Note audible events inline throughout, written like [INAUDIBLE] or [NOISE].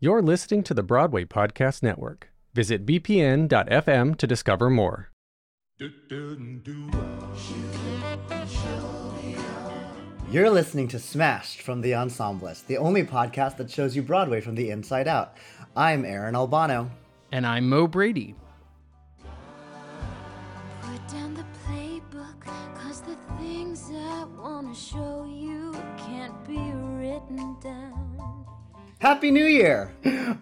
You're listening to the Broadway Podcast Network. Visit bpn.fm to discover more. You're listening to Smashed from The Ensemblist, the only podcast that shows you Broadway from the inside out. I'm Aaron Albano. And I'm Mo Brady. Put down Happy New Year!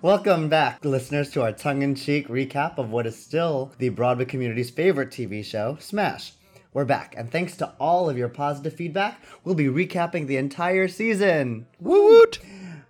Welcome back, listeners, to our tongue in cheek recap of what is still the Broadway community's favorite TV show, Smash. We're back, and thanks to all of your positive feedback, we'll be recapping the entire season. Woot!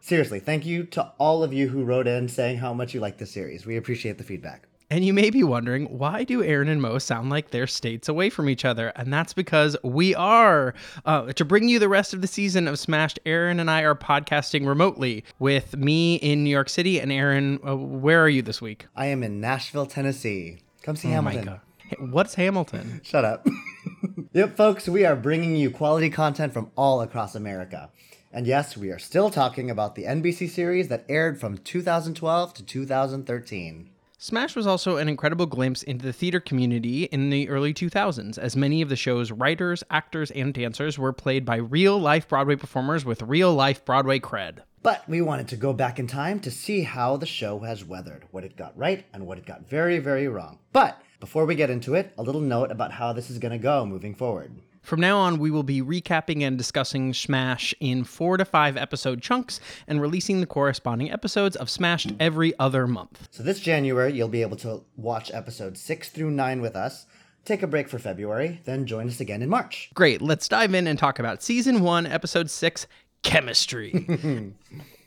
Seriously, thank you to all of you who wrote in saying how much you like the series. We appreciate the feedback. And you may be wondering, why do Aaron and Mo sound like they're states away from each other? And that's because we are. Uh, to bring you the rest of the season of Smashed, Aaron and I are podcasting remotely with me in New York City. And Aaron, uh, where are you this week? I am in Nashville, Tennessee. Come see Oh Hamilton. Hey, What's Hamilton? Shut up. [LAUGHS] yep, folks, we are bringing you quality content from all across America. And yes, we are still talking about the NBC series that aired from 2012 to 2013. Smash was also an incredible glimpse into the theater community in the early 2000s, as many of the show's writers, actors, and dancers were played by real life Broadway performers with real life Broadway cred. But we wanted to go back in time to see how the show has weathered, what it got right and what it got very, very wrong. But before we get into it, a little note about how this is going to go moving forward. From now on, we will be recapping and discussing Smash in four to five episode chunks and releasing the corresponding episodes of Smashed every other month. So this January, you'll be able to watch episodes 6 through 9 with us, take a break for February, then join us again in March. Great, let's dive in and talk about season one, episode six Chemistry. [LAUGHS]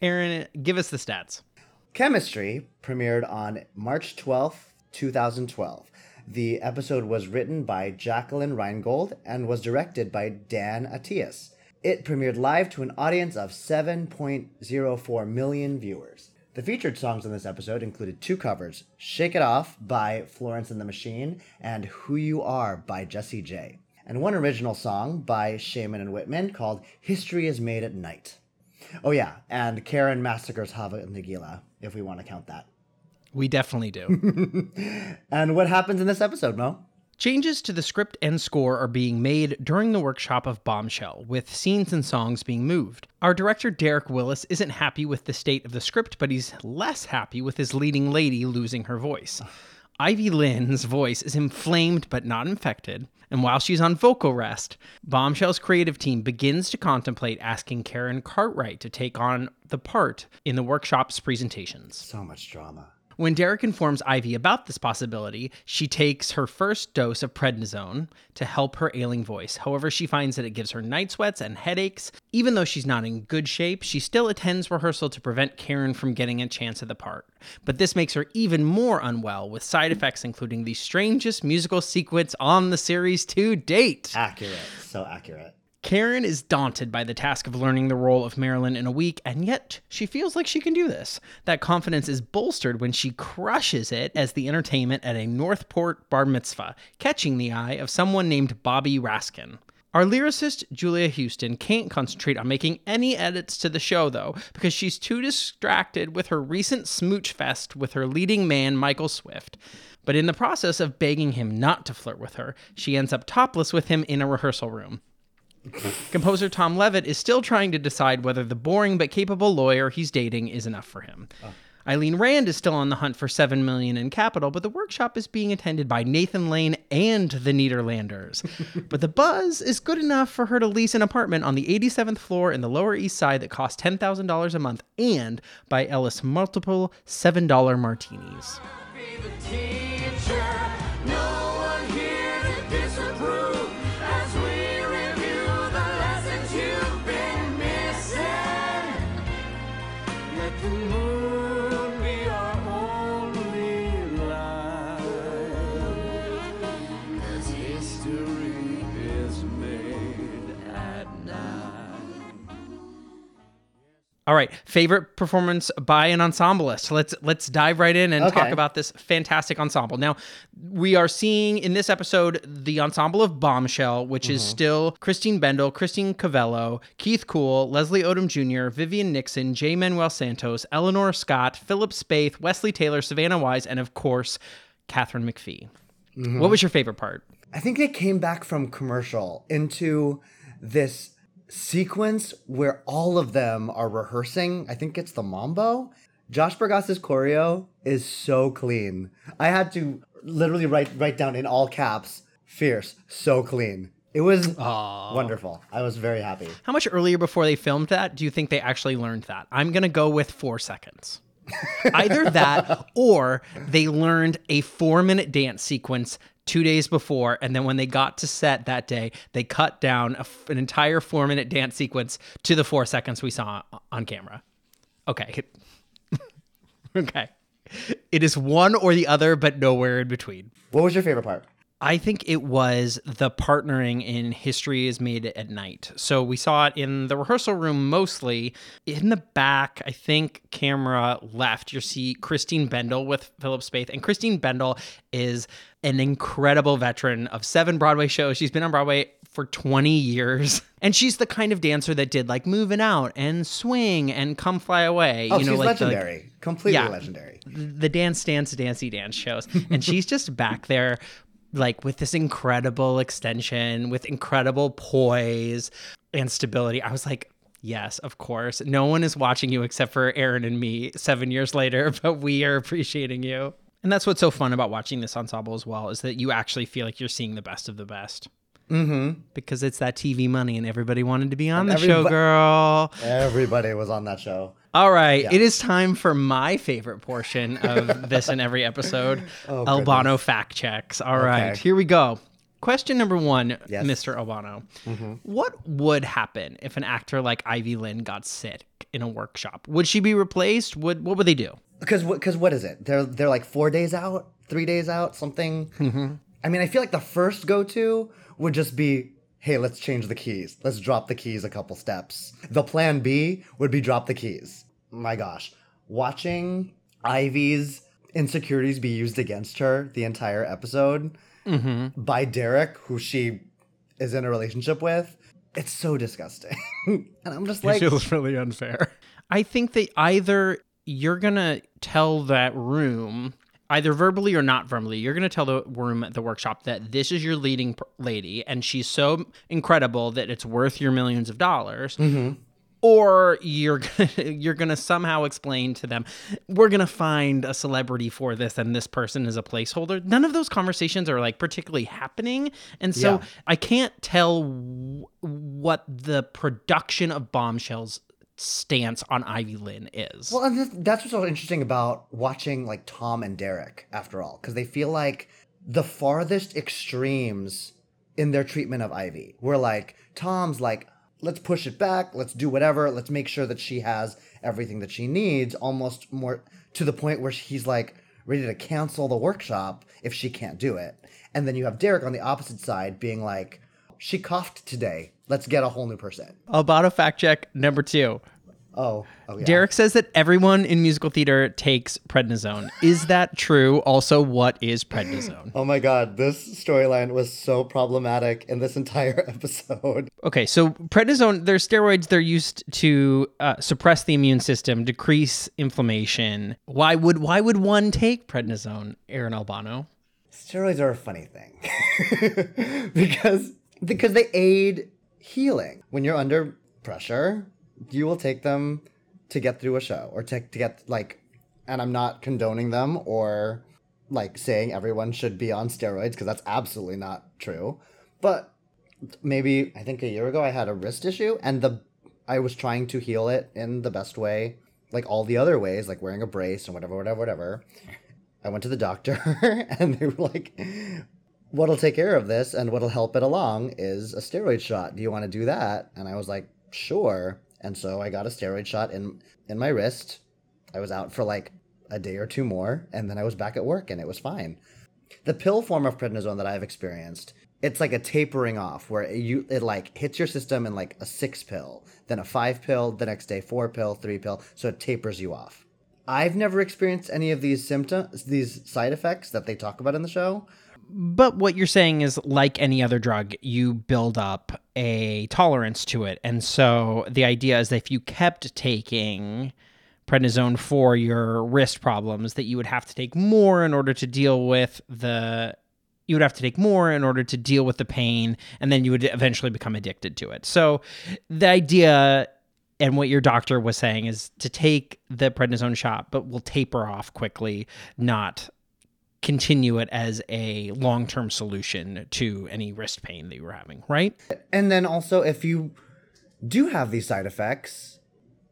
Aaron, give us the stats. Chemistry premiered on March 12th, 2012. The episode was written by Jacqueline Reingold and was directed by Dan Attias. It premiered live to an audience of 7.04 million viewers. The featured songs in this episode included two covers Shake It Off by Florence and the Machine and Who You Are by Jessie J, and one original song by Shaiman and Wittman called History is Made at Night. Oh, yeah, and Karen massacres Hava and Nagila, if we want to count that. We definitely do. [LAUGHS] And what happens in this episode, Mo? Changes to the script and score are being made during the workshop of Bombshell, with scenes and songs being moved. Our director, Derek Willis, isn't happy with the state of the script, but he's less happy with his leading lady losing her voice. Ivy Lynn's voice is inflamed but not infected, and while she's on vocal rest, Bombshell's creative team begins to contemplate asking Karen Cartwright to take on the part in the workshop's presentations. So much drama. When Derek informs Ivy about this possibility, she takes her first dose of prednisone to help her ailing voice. However, she finds that it gives her night sweats and headaches. Even though she's not in good shape, she still attends rehearsal to prevent Karen from getting a chance at the part. But this makes her even more unwell, with side effects including the strangest musical sequence on the series to date. Accurate. So accurate. Karen is daunted by the task of learning the role of Marilyn in a week, and yet she feels like she can do this. That confidence is bolstered when she crushes it as the entertainment at a Northport bar mitzvah, catching the eye of someone named Bobby Raskin. Our lyricist, Julia Houston, can't concentrate on making any edits to the show, though, because she's too distracted with her recent smooch fest with her leading man, Michael Swift. But in the process of begging him not to flirt with her, she ends up topless with him in a rehearsal room. Composer Tom Levitt is still trying to decide whether the boring but capable lawyer he's dating is enough for him. Oh. Eileen Rand is still on the hunt for 7 million in capital, but the workshop is being attended by Nathan Lane and the Nederlanders. [LAUGHS] but the buzz is good enough for her to lease an apartment on the 87th floor in the Lower East Side that costs $10,000 a month and buy Ellis multiple $7 martinis. All right, favorite performance by an ensemblist. Let's let's dive right in and Okay. talk about this fantastic ensemble. Now, we are seeing in this episode the ensemble of Bombshell, which is mm-hmm. still Christine Bendel, Christine Cavello, Keith Cool, Leslie Odom Jr., Vivian Nixon, J. Manuel Santos, Eleanor Scott, Phillip Spaeth, Wesley Taylor, Savannah Wise, and of course, Katharine McPhee. Mm-hmm. What was your favorite part? I think they came back from commercial into this sequence where all of them are rehearsing. I think it's the Mambo. Josh Bergasse's choreo is so clean. I had to literally write write down in all caps, fierce, so clean. It was wonderful. I was very happy. How much earlier before they filmed that do you think they actually learned that? I'm going to go with four seconds. Either that or they learned a four minute dance sequence two days before. And then when they got to set that day, they cut down a f an entire four minute dance sequence to the four seconds we saw on camera. Okay. [LAUGHS] okay. It is one or the other, but nowhere in between. What was your favorite part? I think it was the partnering in History is Made at Night. So we saw it in the rehearsal room mostly. In the back, I think camera left, you see Christine Bendel with Phillip Spaeth. And Christine Bendel is an incredible veteran of seven Broadway shows. She's been on Broadway for 20 years. [LAUGHS] And she's the kind of dancer that did like Moving Out and Swing and Come Fly Away. Oh, you know, she's like the- legendary. Completely Yeah. legendary. the dance dance dancey dance shows and she's just back there like with this incredible extension with incredible poise and stability i was like yes of course no one is watching you except for aaron and me seven years later [LAUGHS] but we are appreciating you and that's what's so fun about watching this ensemble as well is that you actually feel like you're seeing the best of the best mm-hmm. because it's that tv money and everybody wanted to be on the show girl Everybody was on that show. All right, it is time for my favorite portion of this and every episode [LAUGHS] Albano fact checks. All right, Okay. here we go. Question number one, Yes. Mr. Albano. What would happen if an actor like Ivy Lynn got sick in a workshop? Would she be replaced? Would what would they do? Because? Because what is it? They're they're like four days out, three days out, something. Mm-hmm. I mean, I feel like the first go to would just be, hey, let's change the keys. Let's drop the keys a couple steps. The plan B would be drop the keys. My gosh, watching Ivy's insecurities be used against her the entire episode Mm-hmm. by Derek, who she is in a relationship with. It's so disgusting, [LAUGHS] and I'm just like, It feels really unfair. I think that either you're gonna tell that room, either verbally or not verbally, you're gonna tell the room at the workshop that this is your leading lady, and she's so incredible that it's worth your millions of dollars. Mm-hmm. Or you're [LAUGHS] gonna, you're gonna somehow explain to them, we're gonna find a celebrity for this, and this person is a placeholder. None of those conversations are like particularly happening, and so Yeah. I can't tell w- what the production of Bombshells stance on Ivy Lynn is. Well, that's what's so interesting about watching like Tom and Derek, after all, because they feel like the farthest extremes in their treatment of Ivy. Where like Tom's like, let's push it back, let's do whatever, let's make sure that she has everything that she needs, almost more to the point where he's like ready to cancel the workshop if she can't do it. And then you have Derek on the opposite side being like, she coughed today. Let's get a whole new person. Albano fact check number two. Oh, oh yeah. Derek says that everyone in musical theater takes prednisone. Is that true? Also, what is prednisone? Oh my god, this storyline was so problematic in this entire [LAUGHS] episode. Okay, so prednisone, they're steroids. They're used to uh, suppress the immune system, decrease inflammation. Why would why would one take prednisone, Aaron Albano? Steroids are a funny thing. [LAUGHS] because because they aid healing. When you're under pressure, you will take them to get through a show or to, to get like and I'm not condoning them or like saying everyone should be on steroids because that's absolutely not true. But maybe I think a year ago I had a wrist issue and the I was trying to heal it in the best way, like all the other ways, like wearing a brace and whatever, whatever, whatever. I went to the doctor [LAUGHS] and they were like, What'll take care of this and what'll help it along is a steroid shot. Do you want to do that? And I was like, Sure. And so I got a steroid shot in in my wrist. I was out for like a day or two more, and then I was back at work and it was fine. The pill form of prednisone that I've experienced it's like a tapering off where you it like hits your system in like a six pill, then a five pill, the next day four pill, three pill, so it tapers you off. I've never experienced any of these symptoms, these side effects that they talk about in the show. But what you're saying is, like any other drug, you build up a tolerance to it. And so the idea is that if you kept taking prednisone for your wrist problems, that you would have to take more in order to deal with the. You would have to take more in order to deal with the pain, and then you would eventually become addicted to it. So, the idea and what your doctor was saying is to take the prednisone shot, but will taper off quickly, not continue it as a long-term solution to any wrist pain that you were having, right? And then also, if you do have these side effects,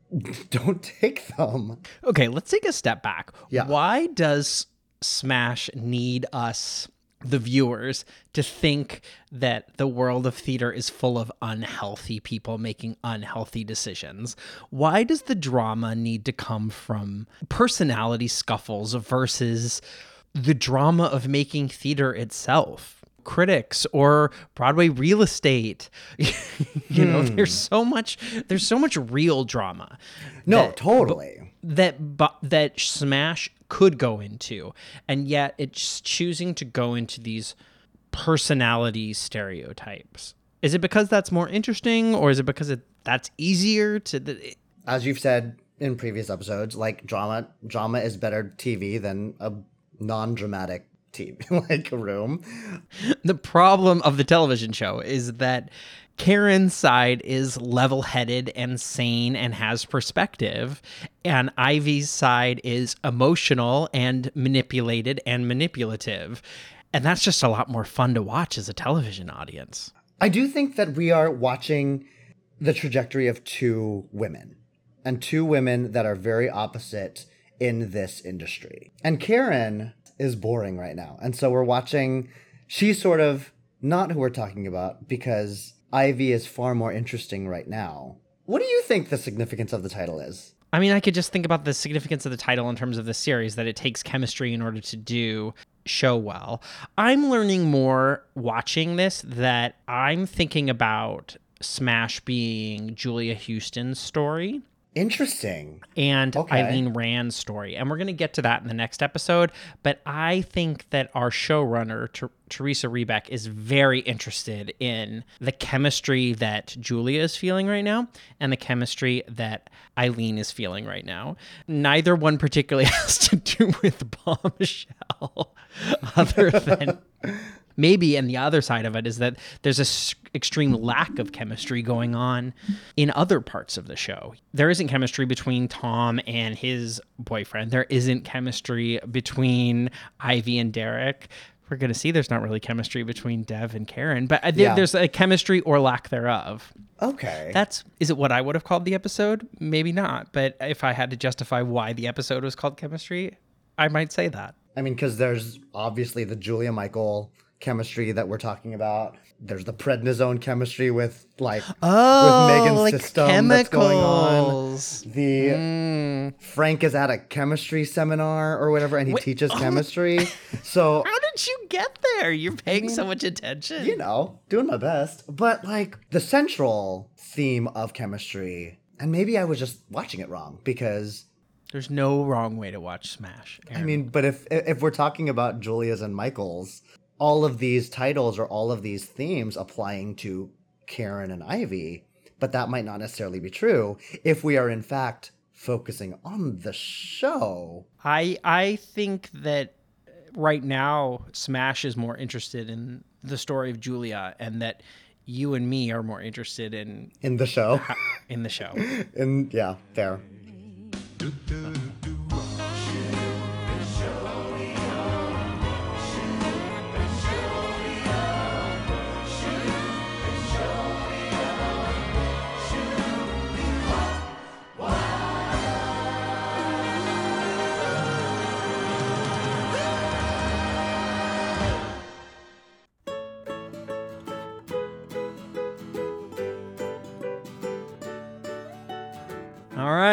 [LAUGHS] don't take them. Okay, let's take a step back. Yeah. Why does Smash need us the viewers to think that the world of theater is full of unhealthy people making unhealthy decisions. Why does the drama need to come from personality scuffles versus the drama of making theater itself? critics or Broadway real estate. [LAUGHS] you know, Hmm. there's so much there's so much real drama. No, that- totally. that bu- that Smash could go into, and yet it's choosing to go into these personality stereotypes. Is it because that's more interesting, or is it because it, that's easier to? The, As you've said in previous episodes, like drama, drama is better TV than a non-dramatic TV, [LAUGHS] like a room. the problem of the television show is that Karen's side is level headed and sane and has perspective, and Ivy's side is emotional and manipulated and manipulative. And that's just a lot more fun to watch as a television audience. I do think that we are watching the trajectory of two women and two women that are very opposite in this industry. And Karen is boring right now. And so we're watching, she's sort of not who we're talking about because Ivy is far more interesting right now. What do you think the significance of the title is? I mean, I could just think about the significance of the title in terms of the series that it takes chemistry in order to do show well. I'm learning more watching this that I'm thinking about Smash being Julia Houston's story Interesting. and Okay. Eileen Rand's story. And we're going to get to that in the next episode. But I think that our showrunner, Ter- Theresa Rebeck, is very interested in the chemistry that Julia is feeling right now and the chemistry that Eileen is feeling right now. Neither one particularly [LAUGHS] has to do with Bombshell, [LAUGHS] other than [LAUGHS] maybe and the other side of it is that there's a s- extreme lack of chemistry going on in other parts of the show. There isn't chemistry between tom and his boyfriend. There isn't chemistry between ivy and derek. We're going to see there's not really chemistry between dev and karen but uh, I Yeah. there's a chemistry or lack thereof. Okay. that's is it what i would have called the episode? Maybe not but if i had to justify why the episode was called chemistry i might say that. I mean, because there's obviously the Julia Michael chemistry that we're talking about. There's the prednisone chemistry with like Oh, with Megan's like system that's going on. The Mm. Frank is at a chemistry seminar or whatever, and he teaches [LAUGHS] oh. chemistry. [LAUGHS] So How did you get there? You're paying so much attention. you know, doing my best. But like the central theme of chemistry, and maybe I was just watching it wrong because There's no wrong way to watch Smash. I mean, but if if we're talking about Julia's and Michael's, all of these titles or all of these themes applying to Karen and Ivy, but that might not necessarily be true if we are in fact focusing on the show. I I think that right now Smash is more interested in the story of Julia, and that you and me are more interested in In the show. in the show. [LAUGHS] and yeah, fair.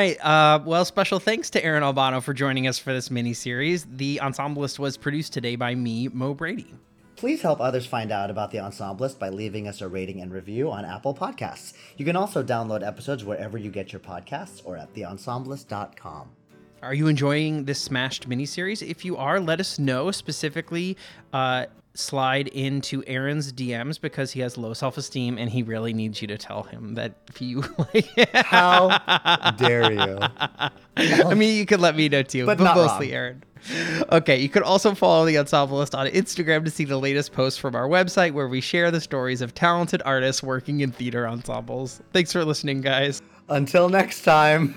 Right. Uh, well, special thanks to Aaron Albano for joining us for this mini series. The Ensemblist was produced today by me, Mo Brady. Please help others find out about the Ensemblist by leaving us a rating and review on Apple Podcasts. You can also download episodes wherever you get your podcasts or at theensemblist.com. Are you enjoying this Smashed miniseries? If you are, let us know. Specifically, uh, slide into Aaron's DMs because he has low self esteem and he really needs you to tell him that if you [LAUGHS] like. How dare you? [LAUGHS] I mean, you could let me know too, But but, mostly wrong. Aaron. Okay, you could also follow the Ensemblist on Instagram to see the latest posts from our website where we share the stories of talented artists working in theater ensembles. Thanks for listening, guys. Until next time.